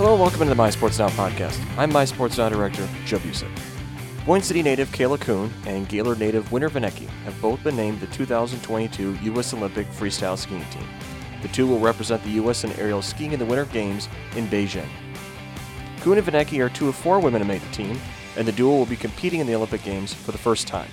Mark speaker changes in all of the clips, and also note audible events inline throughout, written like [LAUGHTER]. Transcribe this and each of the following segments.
Speaker 1: Hello welcome into the My Sports Now podcast. I'm My Sports Now director, Joe Busick. Boyne City native Kaila Kuhn and Gaylord native Winter Vinecki have both been named the 2022 U.S. Olympic freestyle skiing team. The two will represent the U.S. in aerial skiing in the Winter Games in Beijing. Kuhn and Vinecki are two of four women to make the team, and the duo will be competing in the Olympic Games for the first time.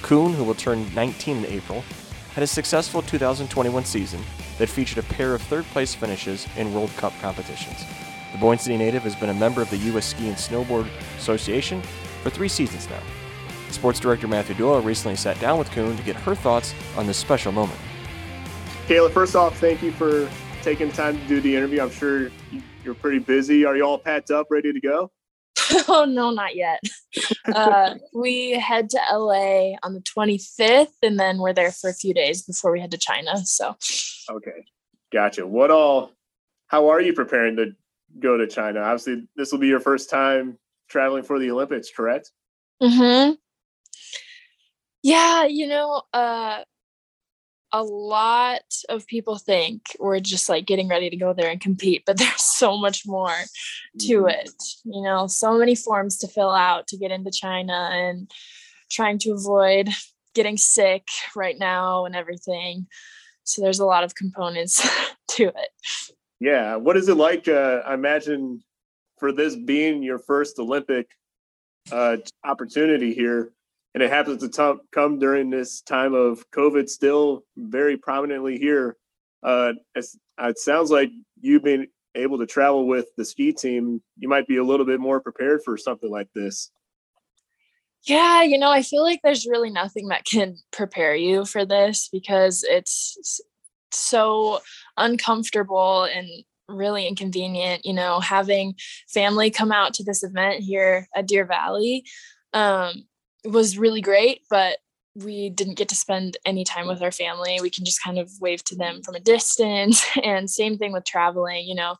Speaker 1: Kuhn, who will turn 19 in April, had a successful 2021 season that featured a pair of third place finishes in World Cup competitions. The Boyne City native has been a member of the U.S. Ski and Snowboard Association for three seasons now. Sports director Matthew Doyle recently sat down with Kuhn to get her thoughts on this special moment.
Speaker 2: Kaila, first off, thank you for taking time to do the interview. I'm sure you're pretty busy. Are you all packed up, ready to go? [LAUGHS]
Speaker 3: oh no, not yet. Uh, [LAUGHS] we head to LA on the 25th, and then we're there for a few days before we head to China. So,
Speaker 2: okay, gotcha. What all? How are you preparing to go to China? Obviously, this will be your first time traveling for the Olympics, correct?
Speaker 3: hmm Yeah, you know, uh, a lot of people think we're just like getting ready to go there and compete, but [LAUGHS] there's so much more to
Speaker 2: Mhm.
Speaker 3: it. You know, so many forms to fill out to get into China and trying to avoid getting sick right now and everything. So there's a lot of components [LAUGHS] to it.
Speaker 2: Yeah. What is it like? Uh, I imagine for this being your first Olympic uh, opportunity here, and it happens to tom- come during this time of COVID, still very prominently here. Uh, it sounds like you've been able to travel with the ski team. You might be a little bit more prepared for something like this.
Speaker 3: Yeah, you know, I feel like there's really nothing that can prepare you for this because it's so uncomfortable and really inconvenient. You know, having family come out to this event here at Deer Valley um, was really great, but we didn't get to spend any time with our family. We can just kind of wave to them from a distance. [LAUGHS] And same thing with traveling, you know,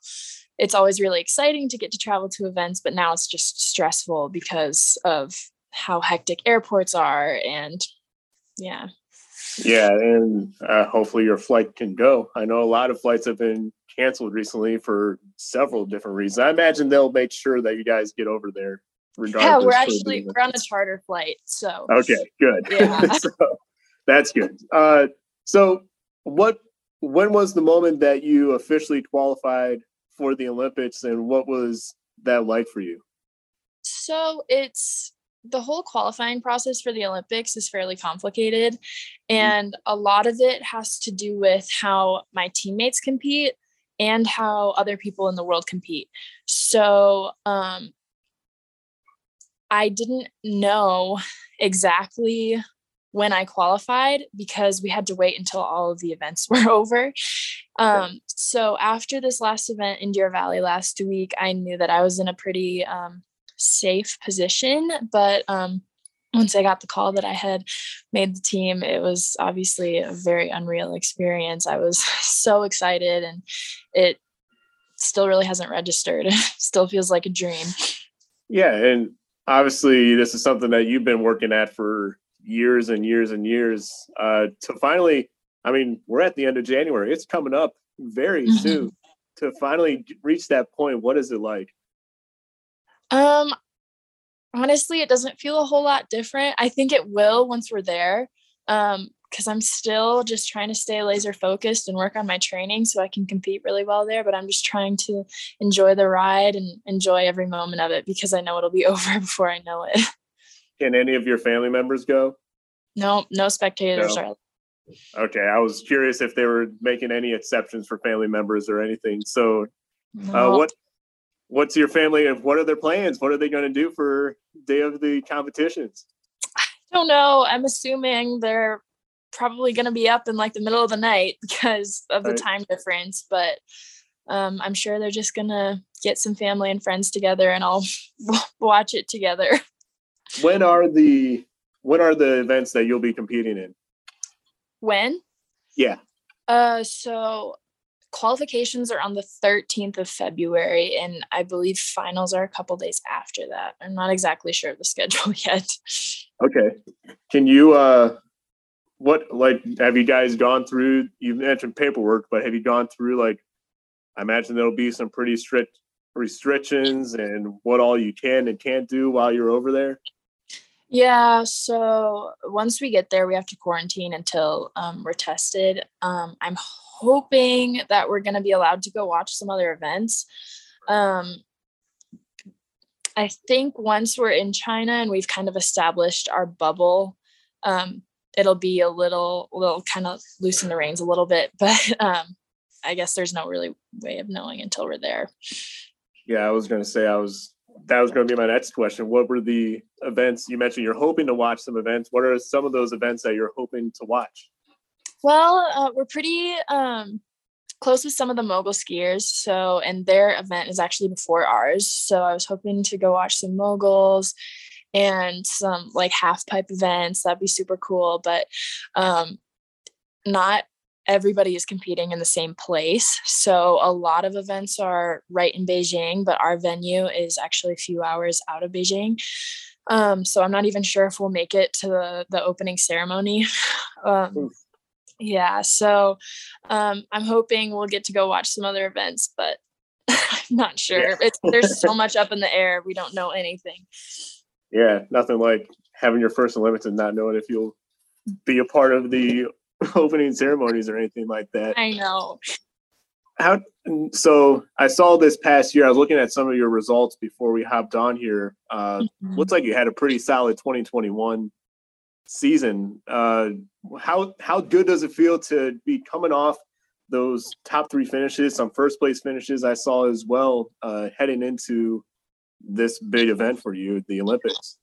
Speaker 3: it's always really exciting to get to travel to events, but now it's just stressful because of how hectic airports are and yeah
Speaker 2: Yeah, and uh, hopefully your flight can go. I know a lot of flights have been canceled recently for several different reasons. I imagine they'll make sure that you guys get over there. Regardless
Speaker 3: yeah we're actually we're on a charter flight so
Speaker 2: Okay, good.
Speaker 3: Yeah. [LAUGHS]
Speaker 2: so, that's good. Uh, so, what? When was the moment that you officially qualified for the Olympics, and what was that like for you?
Speaker 3: so it's the whole qualifying process for the olympics is fairly complicated and a lot of it has to do with how my teammates compete and how other people in the world compete. So um i didn't know exactly when i qualified because we had to wait until all of the events [LAUGHS] were over. Um, so after this last event in deer valley last week i knew that i was in a pretty um, safe position. But um, once I got the call that I had made the team, it was obviously a very unreal experience. I was [LAUGHS] so excited and it still really hasn't registered. It [LAUGHS] still feels like a dream.
Speaker 2: Yeah, and obviously this is something that you've been working at for years and years and years. Uh, to finally, I mean, we're at the end of January. It's coming up very
Speaker 3: Mhm.
Speaker 2: soon. To finally reach that point, what is it like?
Speaker 3: Um, honestly, it doesn't feel a whole lot different. I think it will once we're there. Um, because I'm still just trying to stay laser focused and work on my training so I can compete really well there. But I'm just trying to enjoy the ride and enjoy every moment of it because I know it'll be [LAUGHS] over before I know it.
Speaker 2: Can any of your family members go?
Speaker 3: no, no spectators
Speaker 2: No.
Speaker 3: are.
Speaker 2: Okay, I was curious if they were making any exceptions for family members or anything. So, uh, what what's your family and what are their plans? What are they going to do for day of the competitions?
Speaker 3: I don't know. I'm assuming they're probably going to be up in like the middle of the night [LAUGHS] because of the
Speaker 2: Right.
Speaker 3: time difference. But um, I'm sure they're just going to get some family and friends together and I'll [LAUGHS] watch it together.
Speaker 2: When are the when are the events that you'll be competing in?
Speaker 3: When?
Speaker 2: Yeah.
Speaker 3: Uh, so qualifications are on the 13th of February, and I believe finals are a couple days after that. I'm not exactly sure of the [LAUGHS] schedule yet.
Speaker 2: Okay. Can you uh what like have you guys gone through you mentioned paperwork, but have you gone through like I imagine there'll be some pretty strict restrictions and what all you can and can't do while you're over there?
Speaker 3: Yeah, so once we get there, we have to quarantine until um, we're tested. Um, I'm hoping that we're going to be allowed to go watch some other events. Um, I think once we're in China and we've kind of established our bubble, um, it'll be a little, little kind of loosen the reins a little bit. [LAUGHS] But um, I guess there's no really way of knowing until we're there.
Speaker 2: Yeah, I was going to say I was. That was going to be my next question. What were the events you mentioned? You're hoping to watch some events. What are some of those events that you're hoping to watch?
Speaker 3: Well, uh, we're pretty um, close with some of the mogul skiers. So, and their event is actually before ours. So, I was hoping to go watch some moguls and some like half pipe events. That'd be super cool. But um, not everybody is competing in the same place. So, a lot of events are right in Beijing, but our venue is actually a few hours out of Beijing. Um, so I'm not even sure if we'll make it to the, the opening ceremony. [SIGHS] Um, yeah so um, i'm hoping we'll get to go watch some other events but [LAUGHS] i'm not sure yeah. it's, there's so [LAUGHS] much up in the air we don't know anything
Speaker 2: yeah nothing like having your first olympics and not knowing if you'll be a part of the [LAUGHS] opening ceremonies or anything like that
Speaker 3: i know
Speaker 2: how so i saw this past year i was looking at some of your results before we hopped on here uh mm-hmm. looks like you had a pretty solid 2021 season. Uh, how how good does it feel to be coming off those top three finishes, some first place finishes I saw as well, uh, heading into this big event for you, the Olympics?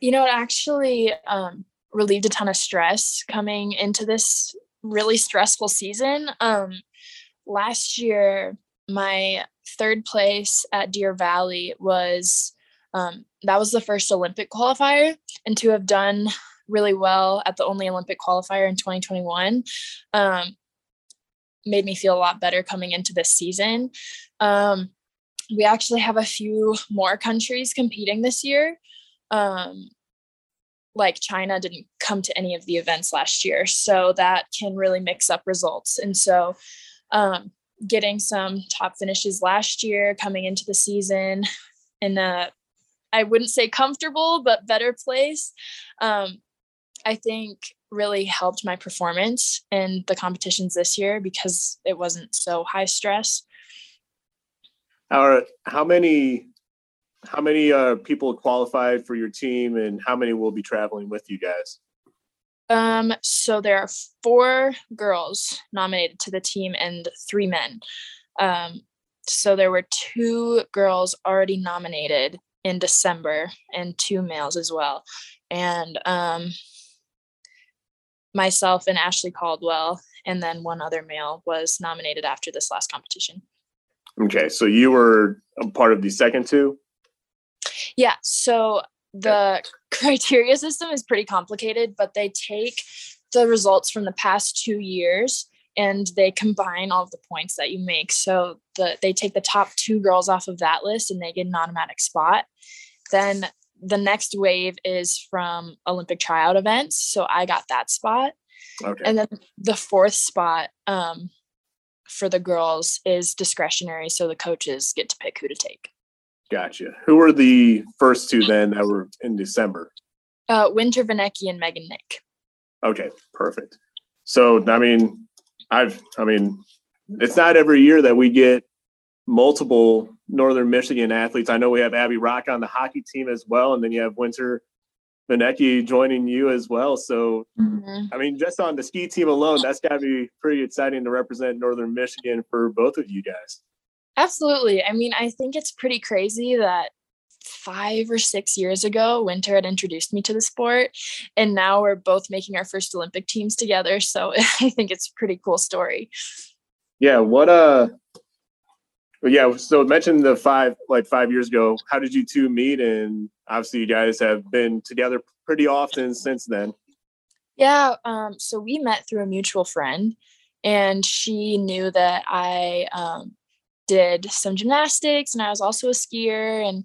Speaker 3: You know, actually um, relieved a ton of stress coming into this really stressful season. Um, last year, my third place at Deer Valley was um, that was the first Olympic qualifier, and to have done really well at the only Olympic qualifier in 2021 um, made me feel a lot better coming into this season. Um, we actually have a few more countries competing this year. Um, like China didn't come to any of the events last year, so that can really mix up results. And so, um, getting some top finishes last year coming into the season in a I wouldn't say comfortable, but better place. Um, I think really helped my performance in the competitions this year because it wasn't so high stress.
Speaker 2: How how many how many uh, people qualified for your team and how many will be traveling with you guys?
Speaker 3: Um, so there are four girls nominated to the team and three men. Um, so there were two girls already nominated in December and two males as well. And um, myself and Ashley Caldwell, and then one other male was nominated after this last competition.
Speaker 2: Okay, so you were a part of the second two?
Speaker 3: Yeah, so the [LAUGHS] criteria system is pretty complicated, but they take the results from the past two years and they combine all of the points that you make. So the they take the top two girls off of that list and they get an automatic spot. Then the next wave is from Olympic tryout events. So I got that spot. Okay. And then the fourth spot um, for the girls is discretionary. So the coaches get to pick who to take.
Speaker 2: Gotcha. Who were the first two then that were in December?
Speaker 3: Uh, Winter Vinecki and Megan Nick.
Speaker 2: Okay, perfect. So, I mean, I've, I mean, it's not every year that we get multiple Northern Michigan athletes. I know we have Abby Roque on the hockey team as well, and then you have Winter Vinecki joining you as well. So, mm-hmm. I mean, just on the ski team alone, that's got to be pretty exciting to represent Northern Michigan for both of you guys.
Speaker 3: Absolutely. I mean, I think it's pretty crazy that five or six years ago, Winter had introduced me to the sport, and now we're both making our first Olympic teams together. So [LAUGHS] I think it's a pretty cool story.
Speaker 2: Yeah. What uh yeah, so mentioned the five like five years ago. How did you two meet? And obviously, you guys have been together pretty often since then.
Speaker 3: Yeah, um, so we met through a mutual friend, and she knew that I um, did some gymnastics, and I was also a skier, and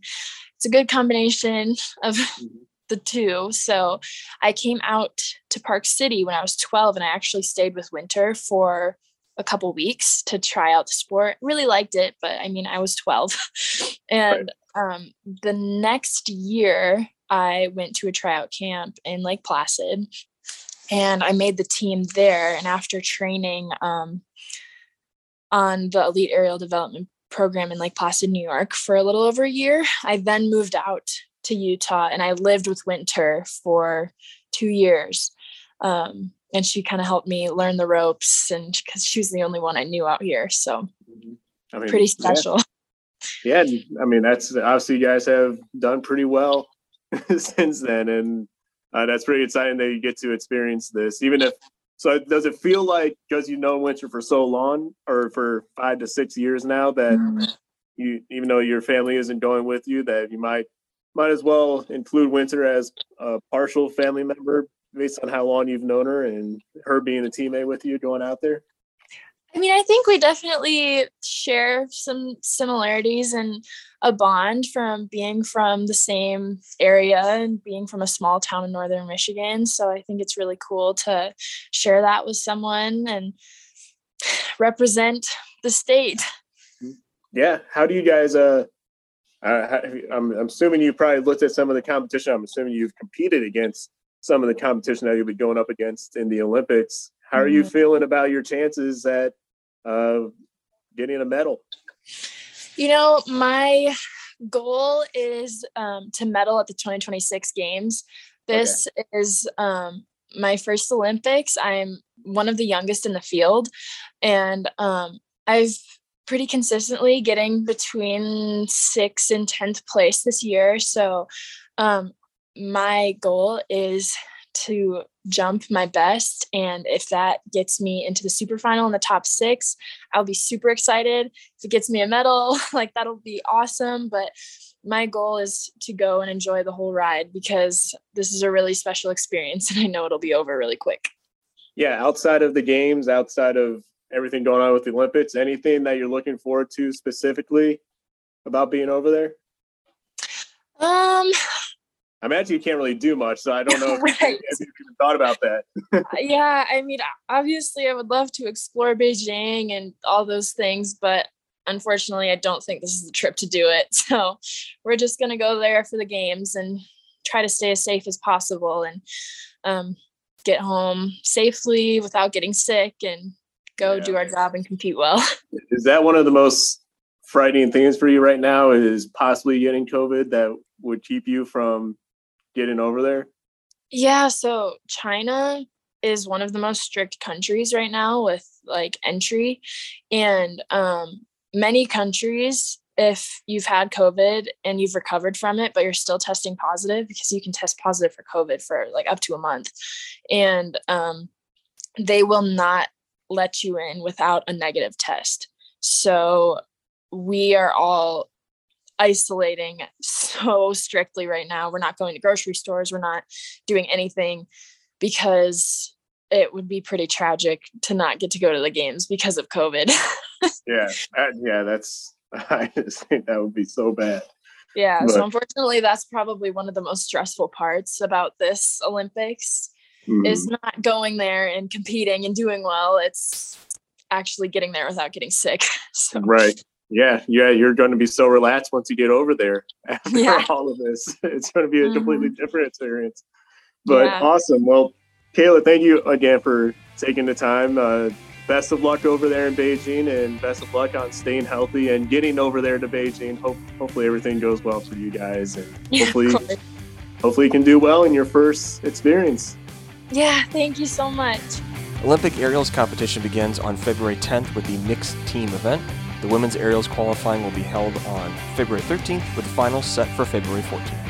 Speaker 3: it's a good combination of mm-hmm. the two. So I came out to Park City when I was 12, and I actually stayed with Winter for a couple weeks to try out the sport. Really liked it, but I mean, I was 12. [LAUGHS] and um, the next year, I went to a tryout camp in Lake Placid and I made the team there. And after training um, on the elite aerial development program in Lake Placid, New York for a little over a year, I then moved out to Utah and I lived with Winter for two years. Um, and she kind of helped me learn the ropes and because she was the only one I knew out here. So mm-hmm. I mean, pretty special. [LAUGHS]
Speaker 2: Yeah. yeah. I mean, that's obviously you guys have done pretty well [LAUGHS] since then. And uh, that's pretty exciting that you get to experience this, even if. So does it feel like because you've known Winter for so long, or for five to six years now, that mm-hmm. you, even though your family isn't going with you, that you might might as well include Winter as a partial family member based on how long you've known her and her being a teammate with you going out there?
Speaker 3: I mean, I think we definitely share some similarities and a bond from being from the same area and being from a small town in northern Michigan. So I think it's really cool to share that with someone and [SIGHS] represent the state.
Speaker 2: Yeah. How do you guys uh uh, I'm, I'm assuming you probably looked at some of the competition. I'm assuming you've competed against some of the competition that you'll be going up against in the Olympics. How are you mm-hmm. feeling about your chances at uh, getting a medal?
Speaker 3: You know, my goal is um, to medal at the 2026 games. This okay. is um, my first Olympics. I'm one of the youngest in the field, and um, I've pretty consistently getting between sixth and 10th place this year. So, um, my goal is to jump my best. And if that gets me into the super final in the top six, I'll be super excited. If it gets me a medal, [LAUGHS] like that'll be awesome. But my goal is to go and enjoy the whole ride because this is a really special experience [LAUGHS] and I know it'll be over really quick.
Speaker 2: Yeah, outside of the games, outside of everything going on with the Olympics, anything that you're looking forward to specifically about being over there?
Speaker 3: Um,
Speaker 2: I imagine you can't really do much, so I don't know [LAUGHS] right. if, you even thought about that. [LAUGHS]
Speaker 3: Yeah, I mean, obviously, I would love to explore Beijing and all those things, but unfortunately, I don't think this is the trip to do it. [LAUGHS] So we're just gonna go there for the games and try to stay as safe as possible and um, get home safely without getting sick and go yeah. do our job and compete well.
Speaker 2: Is that one of the most frightening things for you right now? Is possibly getting COVID that would keep you from getting over there?
Speaker 3: Yeah, so China is one of the most strict countries right now with like entry and um many countries if you've had covid and you've recovered from it but you're still testing positive because you can test positive for covid for like up to a month and um they will not let you in without a negative test so we are all isolating [LAUGHS] so strictly right now. We're not going to grocery stores. We're not doing anything because it would be pretty tragic to not get to go to the games because of COVID. [LAUGHS]
Speaker 2: yeah, that, yeah, that's [LAUGHS] I just think that would be so bad.
Speaker 3: Yeah, but, so unfortunately, that's probably one of the most stressful parts about this Olympics mm-hmm. is not going there and competing and doing well. It's actually getting there without getting sick. So.
Speaker 2: Right yeah, yeah, you're going to be so relaxed once you get over there [LAUGHS] after yeah. all of this. It's going to be a mm-hmm. completely different experience. But yeah. awesome. Well, Kaila, thank you again for taking the time. Uh, best of luck over there in Beijing, and best of luck on staying healthy and getting over there to Beijing. Hope, hopefully, everything goes well for you guys, and [LAUGHS] yeah, hopefully, hopefully, you can do well in your first experience.
Speaker 3: Yeah, thank you so much.
Speaker 1: Olympic aerials competition begins on February 10th with the mixed team event. The women's aerials qualifying will be held on February 13th with the finals set for February 14th.